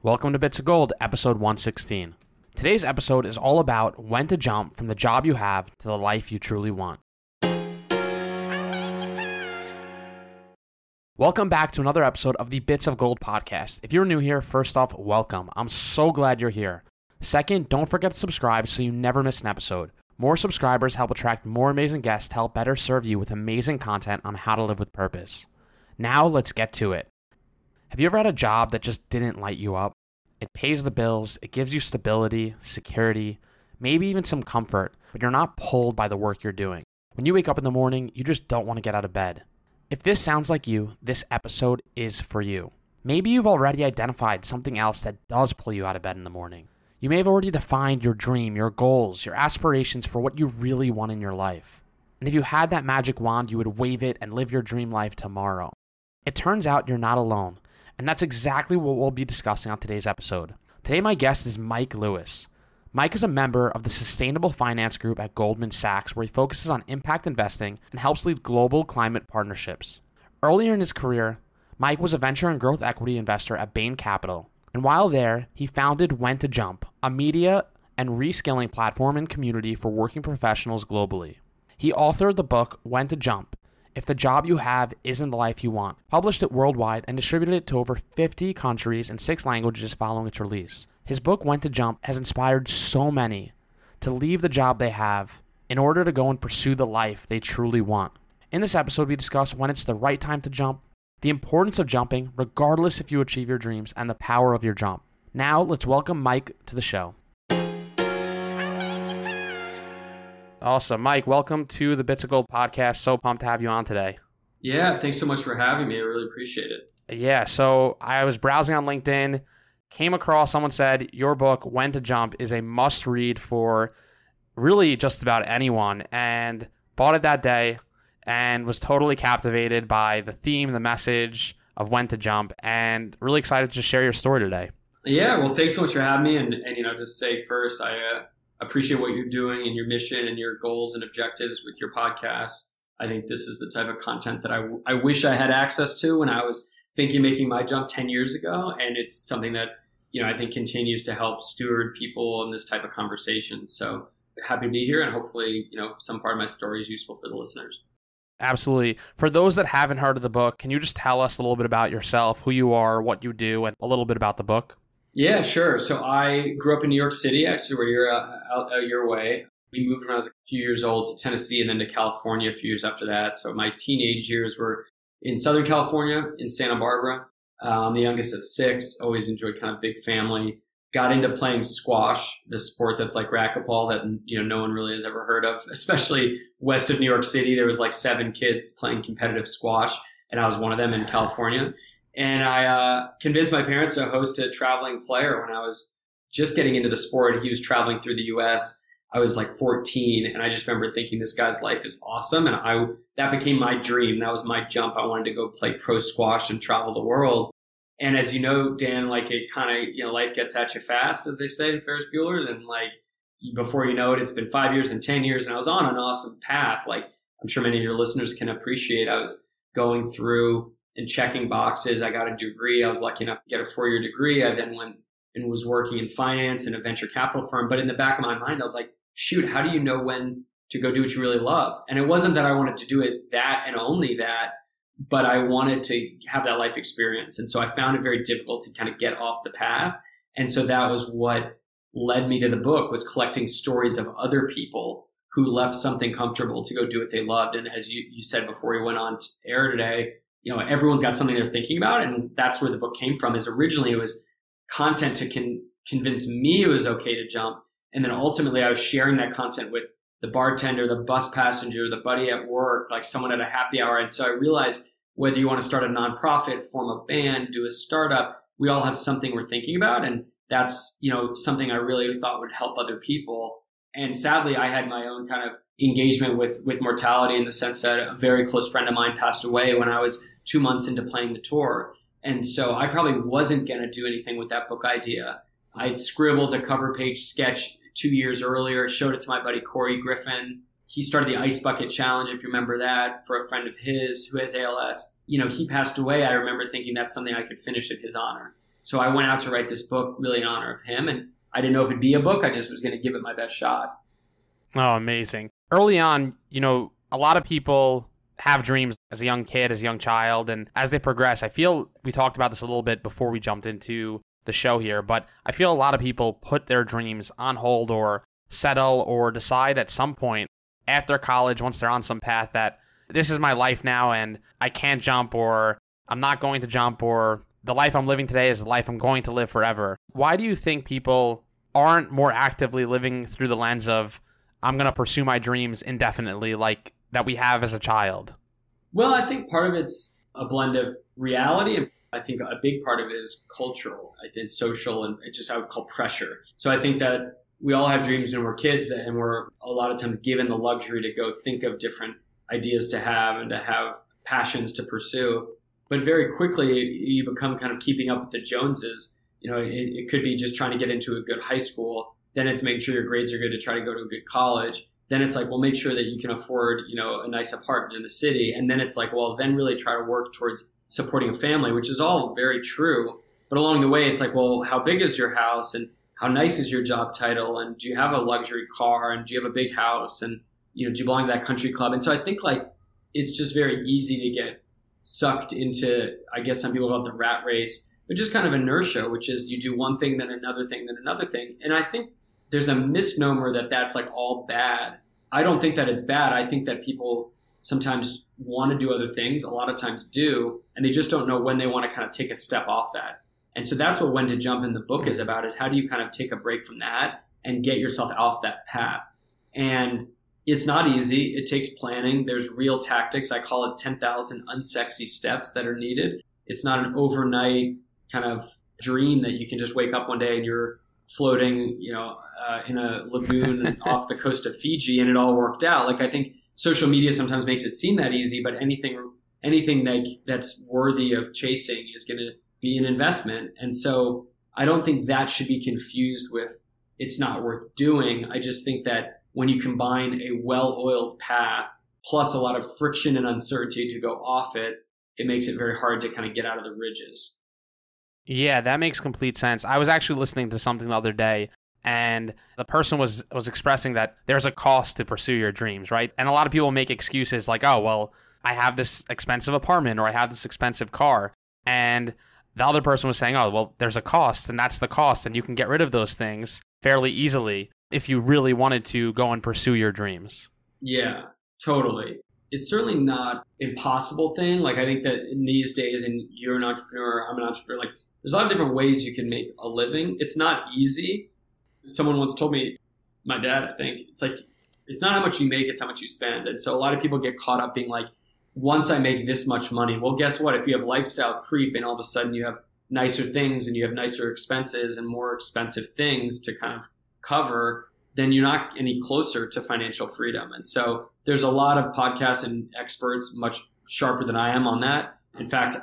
Welcome to Bits of Gold, episode 116. Today's episode is all about when to jump from the job you have to the life you truly want. Welcome back to another episode of the Bits of Gold podcast. If you're new here, first off, welcome. I'm so glad you're here. Second, don't forget to subscribe so you never miss an episode. More subscribers help attract more amazing guests to help better serve you with amazing content on how to live with purpose. Now, let's get to it. Have you ever had a job that just didn't light you up? It pays the bills, it gives you stability, security, maybe even some comfort, but you're not pulled by the work you're doing. When you wake up in the morning, you just don't want to get out of bed. If this sounds like you, this episode is for you. Maybe you've already identified something else that does pull you out of bed in the morning. You may have already defined your dream, your goals, your aspirations for what you really want in your life. And if you had that magic wand, you would wave it and live your dream life tomorrow. It turns out you're not alone. And that's exactly what we'll be discussing on today's episode. Today, my guest is Mike Lewis. Mike is a member of the Sustainable Finance Group at Goldman Sachs, where he focuses on impact investing and helps lead global climate partnerships. Earlier in his career, Mike was a venture and growth equity investor at Bain Capital. And while there, he founded When to Jump, a media and reskilling platform and community for working professionals globally. He authored the book When to Jump if the job you have isn't the life you want, published it worldwide and distributed it to over 50 countries in six languages following its release. His book, When to Jump, has inspired so many to leave the job they have in order to go and pursue the life they truly want. In this episode, we discuss when it's the right time to jump, the importance of jumping, regardless if you achieve your dreams, and the power of your jump. Now, let's welcome Mike to the show. Awesome. Mike, welcome to the Bits of Gold podcast. So pumped to have you on today. Yeah, thanks so much for having me. I really appreciate it. Yeah, so I was browsing on LinkedIn, came across someone said your book, When to Jump, is a must read for really just about anyone. And bought it that day and was totally captivated by the theme, the message of When to Jump, and really excited to share your story today. Yeah, well, thanks so much for having me. And, and you know, just say first, I uh, appreciate what you're doing and your mission and your goals and objectives with your podcast. I think this is the type of content that I, I wish I had access to when I was thinking making my jump 10 years ago. And it's something that, you know, I think continues to help steward people in this type of conversation. So happy to be here and hopefully, you know, some part of my story is useful for the listeners. Absolutely. For those that haven't heard of the book, can you just tell us a little bit about yourself, who you are, what you do, and a little bit about the book? Yeah, sure. So I grew up in New York City, actually, where you're uh, out, out your way. We moved when I was a few years old to Tennessee and then to California a few years after that. So my teenage years were in Southern California, in Santa Barbara. Uh, I'm the youngest of six. Always enjoyed kind of big family. Got into playing squash, the sport that's like racquetball that you know no one really has ever heard of. Especially west of New York City, there was like seven kids playing competitive squash, and I was one of them in California. And I uh, convinced my parents to host a traveling player when I was just getting into the sport. He was traveling through the U.S. I was like 14, and I just remember thinking this guy's life is awesome, and I that became my dream. That was my jump. I wanted to go play pro squash and travel the world. And as you know, Dan, like it kind of you know life gets at you fast, as they say in Ferris Bueller, and like before you know it, it's been five years and ten years, and I was on an awesome path. Like I'm sure many of your listeners can appreciate. I was going through and checking boxes. I got a degree. I was lucky enough to get a four year degree. I then went and was working in finance in a venture capital firm. But in the back of my mind, I was like, shoot, how do you know when to go do what you really love? And it wasn't that I wanted to do it that and only that, but I wanted to have that life experience. And so I found it very difficult to kind of get off the path. And so that was what led me to the book was collecting stories of other people who left something comfortable to go do what they loved. And as you, you said before we went on air today, you know, everyone's got something they're thinking about. And that's where the book came from is originally it was content to con- convince me it was okay to jump. And then ultimately I was sharing that content with the bartender, the bus passenger, the buddy at work, like someone at a happy hour. And so I realized whether you want to start a nonprofit, form a band, do a startup, we all have something we're thinking about. And that's, you know, something I really thought would help other people. And sadly, I had my own kind of engagement with, with mortality in the sense that a very close friend of mine passed away when I was two months into playing the tour. And so I probably wasn't going to do anything with that book idea. I'd scribbled a cover page sketch two years earlier, showed it to my buddy Corey Griffin, he started the ice bucket challenge if you remember that for a friend of his who has als you know he passed away. I remember thinking that's something i could finish in his honor. So i went out to write this book really in honor of him. And i didn't know if it'd be a book i just was going to give it my best shot. Oh amazing. Early on you know a lot of people have dreams as a young kid as a young child and as they progress i feel we talked about this a little bit before we jumped into the show here but i feel a lot of people put their dreams on hold or settle or decide at some point after college, once they're on some path that this is my life now and I can't jump or I'm not going to jump or the life I'm living today is the life I'm going to live forever. Why do you think people aren't more actively living through the lens of I'm going to pursue my dreams indefinitely like that we have as a child? Well, I think part of it's a blend of reality and I think a big part of it is cultural, I think social and just I would call pressure. So I think that we all have dreams when we're kids that, and we're a lot of times given the luxury to go think of different ideas to have and to have passions to pursue. But very quickly, you become kind of keeping up with the Joneses. You know, it, it could be just trying to get into a good high school. Then it's making sure your grades are good to try to go to a good college. Then it's like, well, make sure that you can afford, you know, a nice apartment in the city. And then it's like, well, then really try to work towards supporting a family, which is all very true. But along the way, it's like, well, how big is your house? And how nice is your job title and do you have a luxury car and do you have a big house and you know do you belong to that country club and so i think like it's just very easy to get sucked into i guess some people call it the rat race but just kind of inertia which is you do one thing then another thing then another thing. And i think there's a misnomer that that's like all bad. I don't think that it's bad. I think that people sometimes want to do other things a lot of times do and they just don't know when they want to kind of take a step off that. And so that's what When to Jump in the book is about is how do you kind of take a break from that and get yourself off that path. And it's not easy. It takes planning. There's real tactics. I call it 10,000 unsexy steps that are needed. It's not an overnight kind of dream that you can just wake up one day and you're floating, you know, uh, in a lagoon off the coast of Fiji and it all worked out. Like I think social media sometimes makes it seem that easy, but anything anything that that's worthy of chasing is going to be an investment. And so I don't think that should be confused with it's not worth doing. I just think that when you combine a well oiled path plus a lot of friction and uncertainty to go off it, it makes it very hard to kind of get out of the ridges. Yeah, that makes complete sense. I was actually listening to something the other day and the person was was expressing that there's a cost to pursue your dreams, right? And a lot of people make excuses like, "Oh, well, I have this expensive apartment or I have this expensive car." And the other person was saying, oh, well, there's a cost, and that's the cost, and you can get rid of those things fairly easily if you really wanted to go and pursue your dreams. Yeah, totally. It's certainly not impossible thing. Like I think that in these days, and you're an entrepreneur, I'm an entrepreneur. Like there's a lot of different ways you can make a living. It's not easy. Someone once told me, my dad, I think it's like it's not how much you make, it's how much you spend. And so a lot of people get caught up being like, once I make this much money, well, guess what? If you have lifestyle creep and all of a sudden you have nicer things and you have nicer expenses and more expensive things to kind of cover, then you're not any closer to financial freedom. And so there's a lot of podcasts and experts much sharper than I am on that. In fact,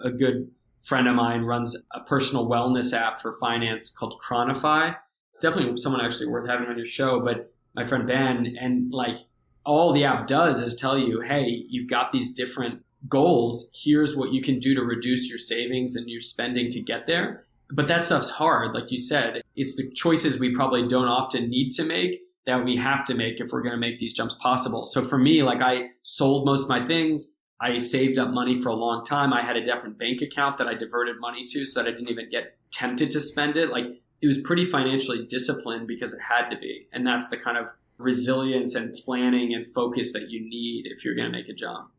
a good friend of mine runs a personal wellness app for finance called Chronify. It's definitely someone actually worth having on your show, but my friend Ben and like all the app does is tell you, hey, you've got these different goals. Here's what you can do to reduce your savings and your spending to get there. But that stuff's hard. Like you said, it's the choices we probably don't often need to make that we have to make if we're going to make these jumps possible. So for me, like I sold most of my things. I saved up money for a long time. I had a different bank account that I diverted money to so that I didn't even get tempted to spend it. Like it was pretty financially disciplined because it had to be. And that's the kind of resilience and planning and focus that you need if you're going to make a jump.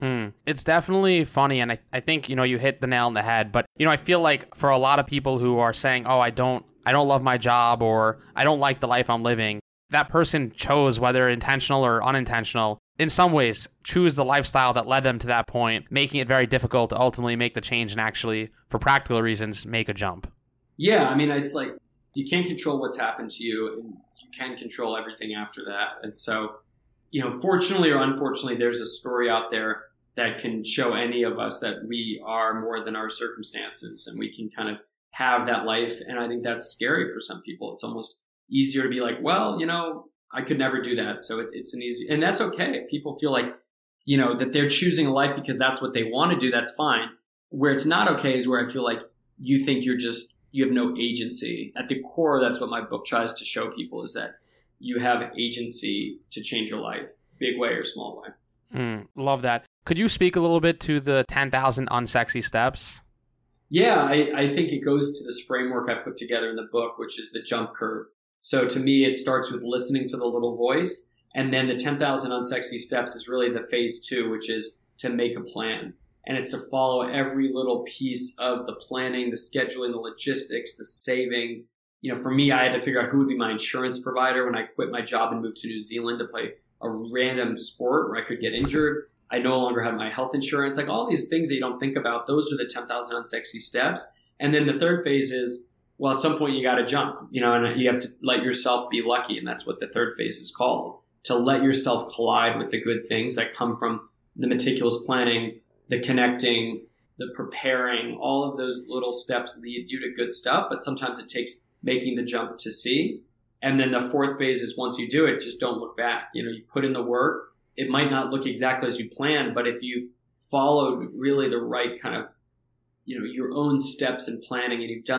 Mm. It's definitely funny, and I, I think you know you hit the nail on the head. But you know, I feel like for a lot of people who are saying, "Oh, I don't, I don't love my job," or "I don't like the life I'm living," that person chose, whether intentional or unintentional, in some ways, choose the lifestyle that led them to that point, making it very difficult to ultimately make the change and actually, for practical reasons, make a jump. Yeah, I mean, it's like you can't control what's happened to you, and you can control everything after that. And so, you know, fortunately or unfortunately, there's a story out there that can show any of us that we are more than our circumstances and we can kind of have that life. And I think that's scary for some people. It's almost easier to be like, well, you know, I could never do that. So it's, it's an easy, and that's okay. People feel like, you know, that they're choosing a life because that's what they want to do. That's fine. Where it's not okay is where I feel like you think you're just, you have no agency. At the core, that's what my book tries to show people is that you have agency to change your life, big way or small way. Mm, love that. Could you speak a little bit to the 10,000 unsexy steps? Yeah, I, I think it goes to this framework I put together in the book, which is the jump curve. So to me, it starts with listening to the little voice. And then the 10,000 unsexy steps is really the phase two, which is to make a plan. And it's to follow every little piece of the planning, the scheduling, the logistics, the saving. You know, for me, I had to figure out who would be my insurance provider when I quit my job and moved to New Zealand to play a random sport where I could get injured. I no longer have my health insurance. Like all these things that you don't think about, those are the 10,000 unsexy steps. And then the third phase is well, at some point you got to jump, you know, and you have to let yourself be lucky. And that's what the third phase is called to let yourself collide with the good things that come from the meticulous planning, the connecting, the preparing, all of those little steps lead you to good stuff. But sometimes it takes making the jump to see. And then the fourth phase is once you do it, just don't look back. You know, you've put in the work. It might not look exactly as you planned, but if you've followed really the right kind of, you know, your own steps and planning and you've done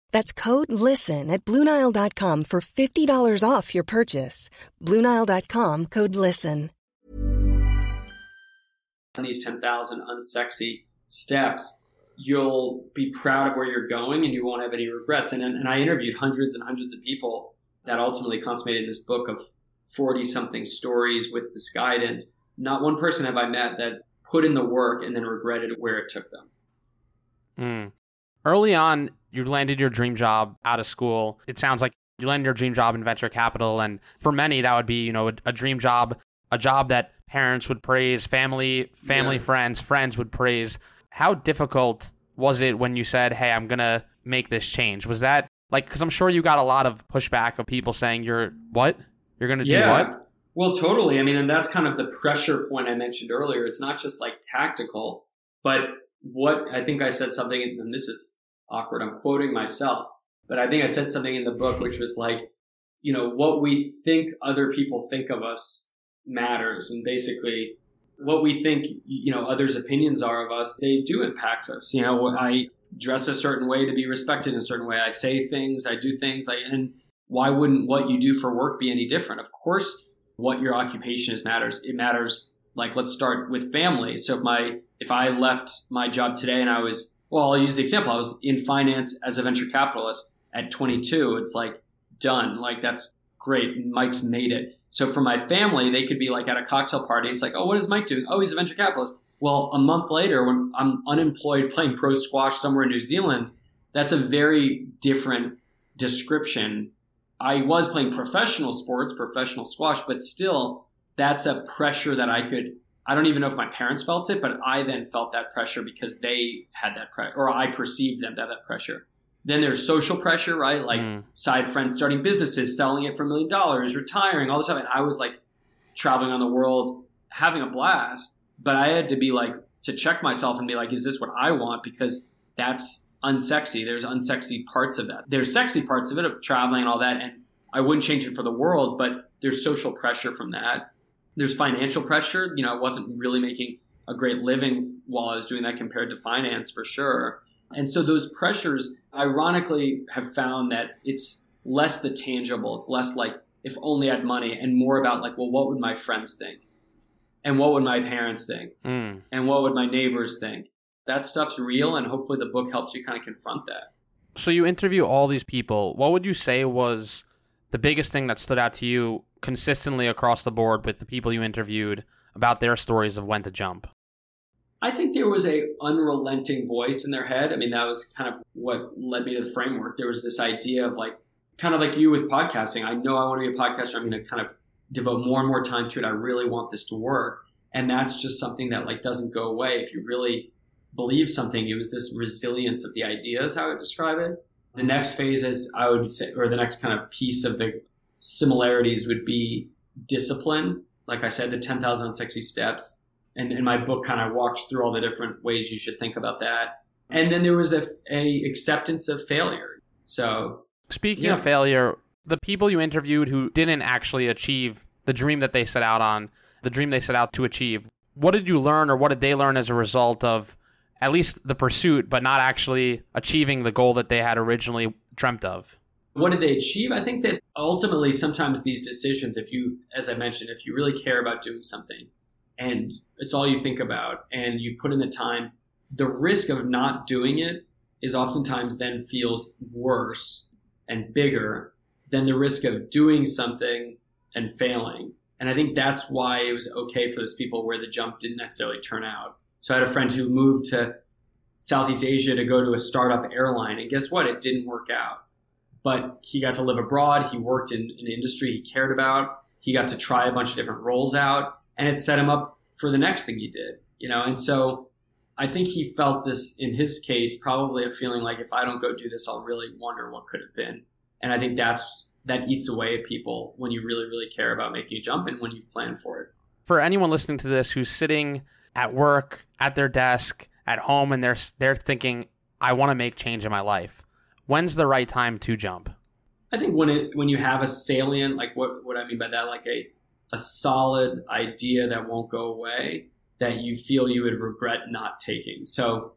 That's code LISTEN at Bluenile.com for $50 off your purchase. Bluenile.com code LISTEN. On these 10,000 unsexy steps, you'll be proud of where you're going and you won't have any regrets. And, and I interviewed hundreds and hundreds of people that ultimately consummated this book of 40 something stories with this guidance. Not one person have I met that put in the work and then regretted where it took them. Mm. Early on, you landed your dream job out of school. It sounds like you landed your dream job in venture capital. And for many, that would be, you know, a, a dream job, a job that parents would praise, family, family, yeah. friends, friends would praise. How difficult was it when you said, hey, I'm going to make this change? Was that like, because I'm sure you got a lot of pushback of people saying, you're what? You're going to yeah. do what? Well, totally. I mean, and that's kind of the pressure point I mentioned earlier. It's not just like tactical, but what I think I said something, and this is awkward. I'm quoting myself, but I think I said something in the book which was like, you know, what we think other people think of us matters. And basically, what we think, you know, others' opinions are of us, they do impact us. You know, I dress a certain way to be respected in a certain way. I say things, I do things like, and why wouldn't what you do for work be any different? Of course, what your occupation is matters. It matters. Like, let's start with family. So if my, if I left my job today and I was well, I'll use the example. I was in finance as a venture capitalist at 22. It's like done. Like that's great. Mike's made it. So for my family, they could be like at a cocktail party. It's like, oh, what is Mike doing? Oh, he's a venture capitalist. Well, a month later, when I'm unemployed playing pro squash somewhere in New Zealand, that's a very different description. I was playing professional sports, professional squash, but still, that's a pressure that I could. I don't even know if my parents felt it, but I then felt that pressure because they had that pressure, or I perceived them to have that pressure. Then there's social pressure, right? Like mm. side friends starting businesses, selling it for a million dollars, retiring, all this stuff. And I was like traveling on the world, having a blast but I had to be like to check myself and be like, is this what I want? Because that's unsexy. There's unsexy parts of that. There's sexy parts of it of traveling and all that, and I wouldn't change it for the world. But there's social pressure from that. There's financial pressure. You know, I wasn't really making a great living while I was doing that compared to finance for sure. And so those pressures, ironically, have found that it's less the tangible. It's less like if only I had money, and more about like, well, what would my friends think? and what would my parents think mm. and what would my neighbors think that stuff's real and hopefully the book helps you kind of confront that so you interview all these people what would you say was the biggest thing that stood out to you consistently across the board with the people you interviewed about their stories of when to jump i think there was a unrelenting voice in their head i mean that was kind of what led me to the framework there was this idea of like kind of like you with podcasting i know i want to be a podcaster i'm going to kind of devote more and more time to it. I really want this to work. And that's just something that like doesn't go away. If you really believe something, it was this resilience of the ideas, how I would describe it. The next phase is I would say, or the next kind of piece of the similarities would be discipline. Like I said, the 10,000 unsexy steps. And in my book kind of walks through all the different ways you should think about that. And then there was a, a acceptance of failure. So speaking yeah. of failure, the people you interviewed who didn't actually achieve the dream that they set out on, the dream they set out to achieve, what did you learn or what did they learn as a result of at least the pursuit, but not actually achieving the goal that they had originally dreamt of? What did they achieve? I think that ultimately, sometimes these decisions, if you, as I mentioned, if you really care about doing something and it's all you think about and you put in the time, the risk of not doing it is oftentimes then feels worse and bigger than the risk of doing something and failing. And I think that's why it was okay for those people where the jump didn't necessarily turn out. So I had a friend who moved to Southeast Asia to go to a startup airline, and guess what? It didn't work out. But he got to live abroad. He worked in an industry he cared about. He got to try a bunch of different roles out, and it set him up for the next thing he did. You know, and so I think he felt this in his case, probably a feeling like if I don't go do this, I'll really wonder what could have been. And I think that's that eats away at people when you really, really care about making a jump and when you've planned for it. For anyone listening to this who's sitting at work, at their desk, at home, and they're they're thinking, I want to make change in my life. When's the right time to jump? I think when it when you have a salient, like what what I mean by that, like a a solid idea that won't go away that you feel you would regret not taking. So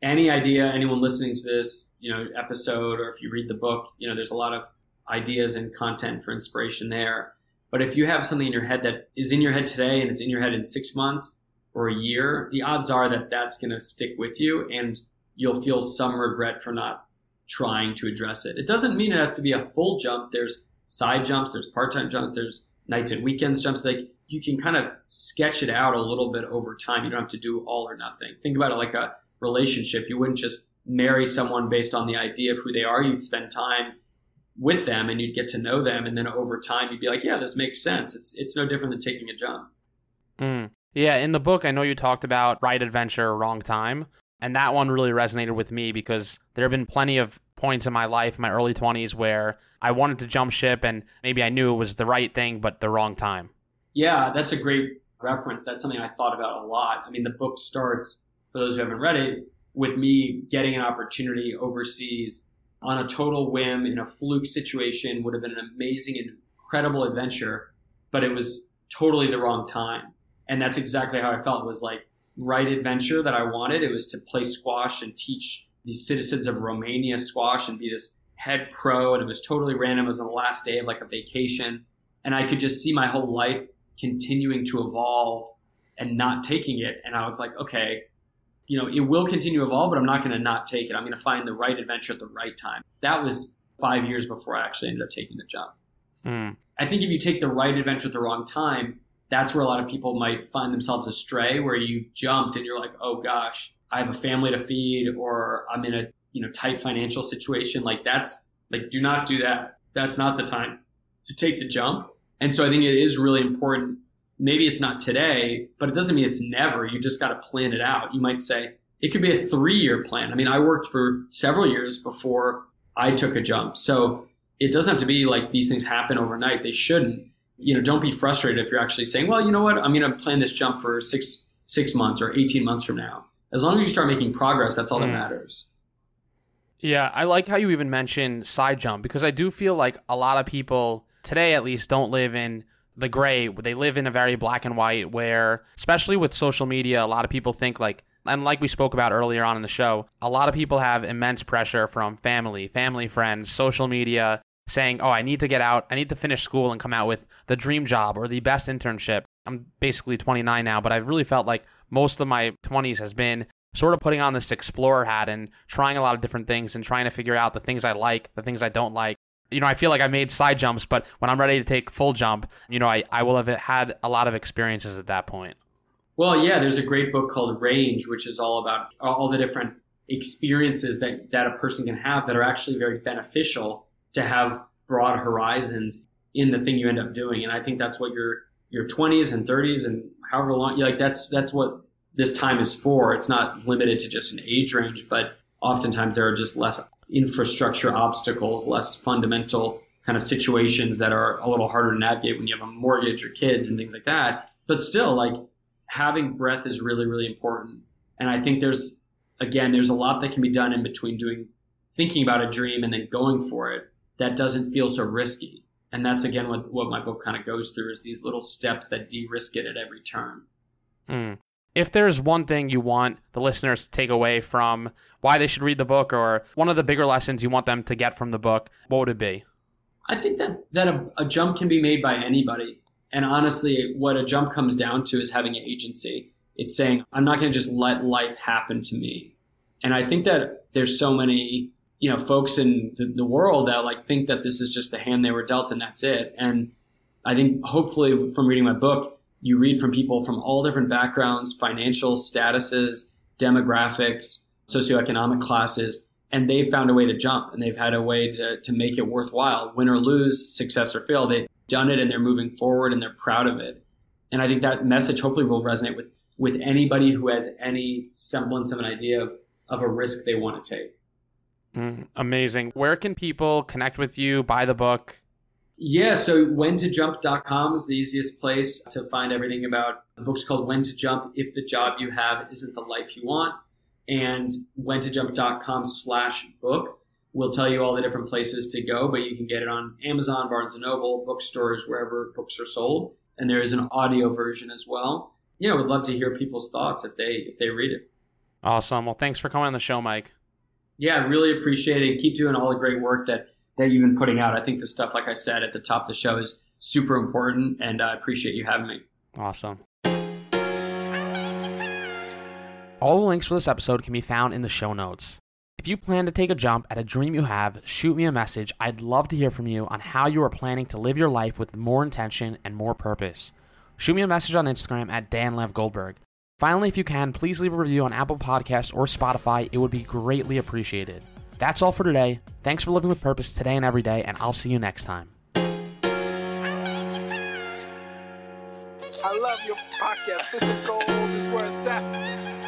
any idea, anyone listening to this, you know, episode, or if you read the book, you know, there's a lot of ideas and content for inspiration there. But if you have something in your head that is in your head today and it's in your head in six months or a year, the odds are that that's going to stick with you and you'll feel some regret for not trying to address it. It doesn't mean it has to be a full jump. There's side jumps, there's part time jumps, there's nights and weekends jumps. Like you can kind of sketch it out a little bit over time. You don't have to do all or nothing. Think about it like a relationship. You wouldn't just marry someone based on the idea of who they are. You'd spend time with them and you'd get to know them and then over time you'd be like yeah this makes sense it's it's no different than taking a jump mm. yeah in the book i know you talked about right adventure wrong time and that one really resonated with me because there have been plenty of points in my life my early 20s where i wanted to jump ship and maybe i knew it was the right thing but the wrong time yeah that's a great reference that's something i thought about a lot i mean the book starts for those who haven't read it with me getting an opportunity overseas on a total whim in a fluke situation would have been an amazing incredible adventure, but it was totally the wrong time. And that's exactly how I felt. Was like right adventure that I wanted. It was to play squash and teach these citizens of Romania squash and be this head pro. And it was totally random. It was on the last day of like a vacation. And I could just see my whole life continuing to evolve and not taking it. And I was like, okay, you know, it will continue to evolve, but I'm not going to not take it. I'm going to find the right adventure at the right time. That was five years before I actually ended up taking the job. Mm. I think if you take the right adventure at the wrong time, that's where a lot of people might find themselves astray, where you jumped and you're like, oh gosh, I have a family to feed, or I'm in a you know tight financial situation. Like that's like do not do that. That's not the time to take the jump. And so I think it is really important. Maybe it's not today, but it doesn't mean it's never. You just got to plan it out. You might say it could be a three year plan. I mean, I worked for several years before I took a jump. So it doesn't have to be like these things happen overnight. They shouldn't. You know, don't be frustrated if you're actually saying, well, you know what, I'm going to plan this jump for six six months or 18 months from now. As long as you start making progress, that's all mm. that matters. Yeah, I like how you even mentioned side jump because I do feel like a lot of people today, at least, don't live in the gray. They live in a very black and white where, especially with social media, a lot of people think like, and like we spoke about earlier on in the show, a lot of people have immense pressure from family, family, friends, social media saying, oh, I need to get out, I need to finish school and come out with the dream job or the best internship. I'm basically 29 now, but I've really felt like most of my 20s has been sort of putting on this explorer hat and trying a lot of different things and trying to figure out the things I like, the things I don't like. You know, I feel like I made side jumps, but when I'm ready to take full jump, you know, I, I will have had a lot of experiences at that point. Well, yeah, there's a great book called Range, which is all about all the different experiences that, that a person can have that are actually very beneficial to have broad horizons in the thing you end up doing. And I think that's what your your 20s and 30s and however long, like that's that's what this time is for. It's not limited to just an age range, but oftentimes there are just less infrastructure obstacles, less fundamental kind of situations that are a little harder to navigate when you have a mortgage or kids and things like that. But still, like having breath is really, really important. And I think there's, again, there's a lot that can be done in between doing, thinking about a dream and then going for it that doesn't feel so risky. And that's again what, what my book kind of goes through is these little steps that de-risk it at every turn. Mm if there's one thing you want the listeners to take away from why they should read the book or one of the bigger lessons you want them to get from the book, what would it be? I think that, that a, a jump can be made by anybody. And honestly, what a jump comes down to is having agency. It's saying, I'm not going to just let life happen to me. And I think that there's so many, you know, folks in the, the world that like think that this is just the hand they were dealt and that's it. And I think hopefully from reading my book, you read from people from all different backgrounds, financial statuses, demographics, socioeconomic classes, and they've found a way to jump and they've had a way to, to make it worthwhile. Win or lose, success or fail, they've done it and they're moving forward and they're proud of it. And I think that message hopefully will resonate with, with anybody who has any semblance of an idea of, of a risk they want to take. Mm, amazing. Where can people connect with you, buy the book? Yeah, so when2jump.com is the easiest place to find everything about the book's called When to Jump If the Job You Have Isn't the Life You Want. And when2jump.com slash book will tell you all the different places to go, but you can get it on Amazon, Barnes and Noble, bookstores, wherever books are sold. And there is an audio version as well. Yeah, would love to hear people's thoughts if they if they read it. Awesome. Well, thanks for coming on the show, Mike. Yeah, really appreciate it. Keep doing all the great work that that you've been putting out. I think the stuff, like I said at the top of the show, is super important, and I appreciate you having me. Awesome. All the links for this episode can be found in the show notes. If you plan to take a jump at a dream you have, shoot me a message. I'd love to hear from you on how you are planning to live your life with more intention and more purpose. Shoot me a message on Instagram at Dan Lev Goldberg. Finally, if you can, please leave a review on Apple Podcasts or Spotify. It would be greatly appreciated. That's all for today. Thanks for living with purpose today and every day, and I'll see you next time. I love your podcast. This is gold. This is where it's at.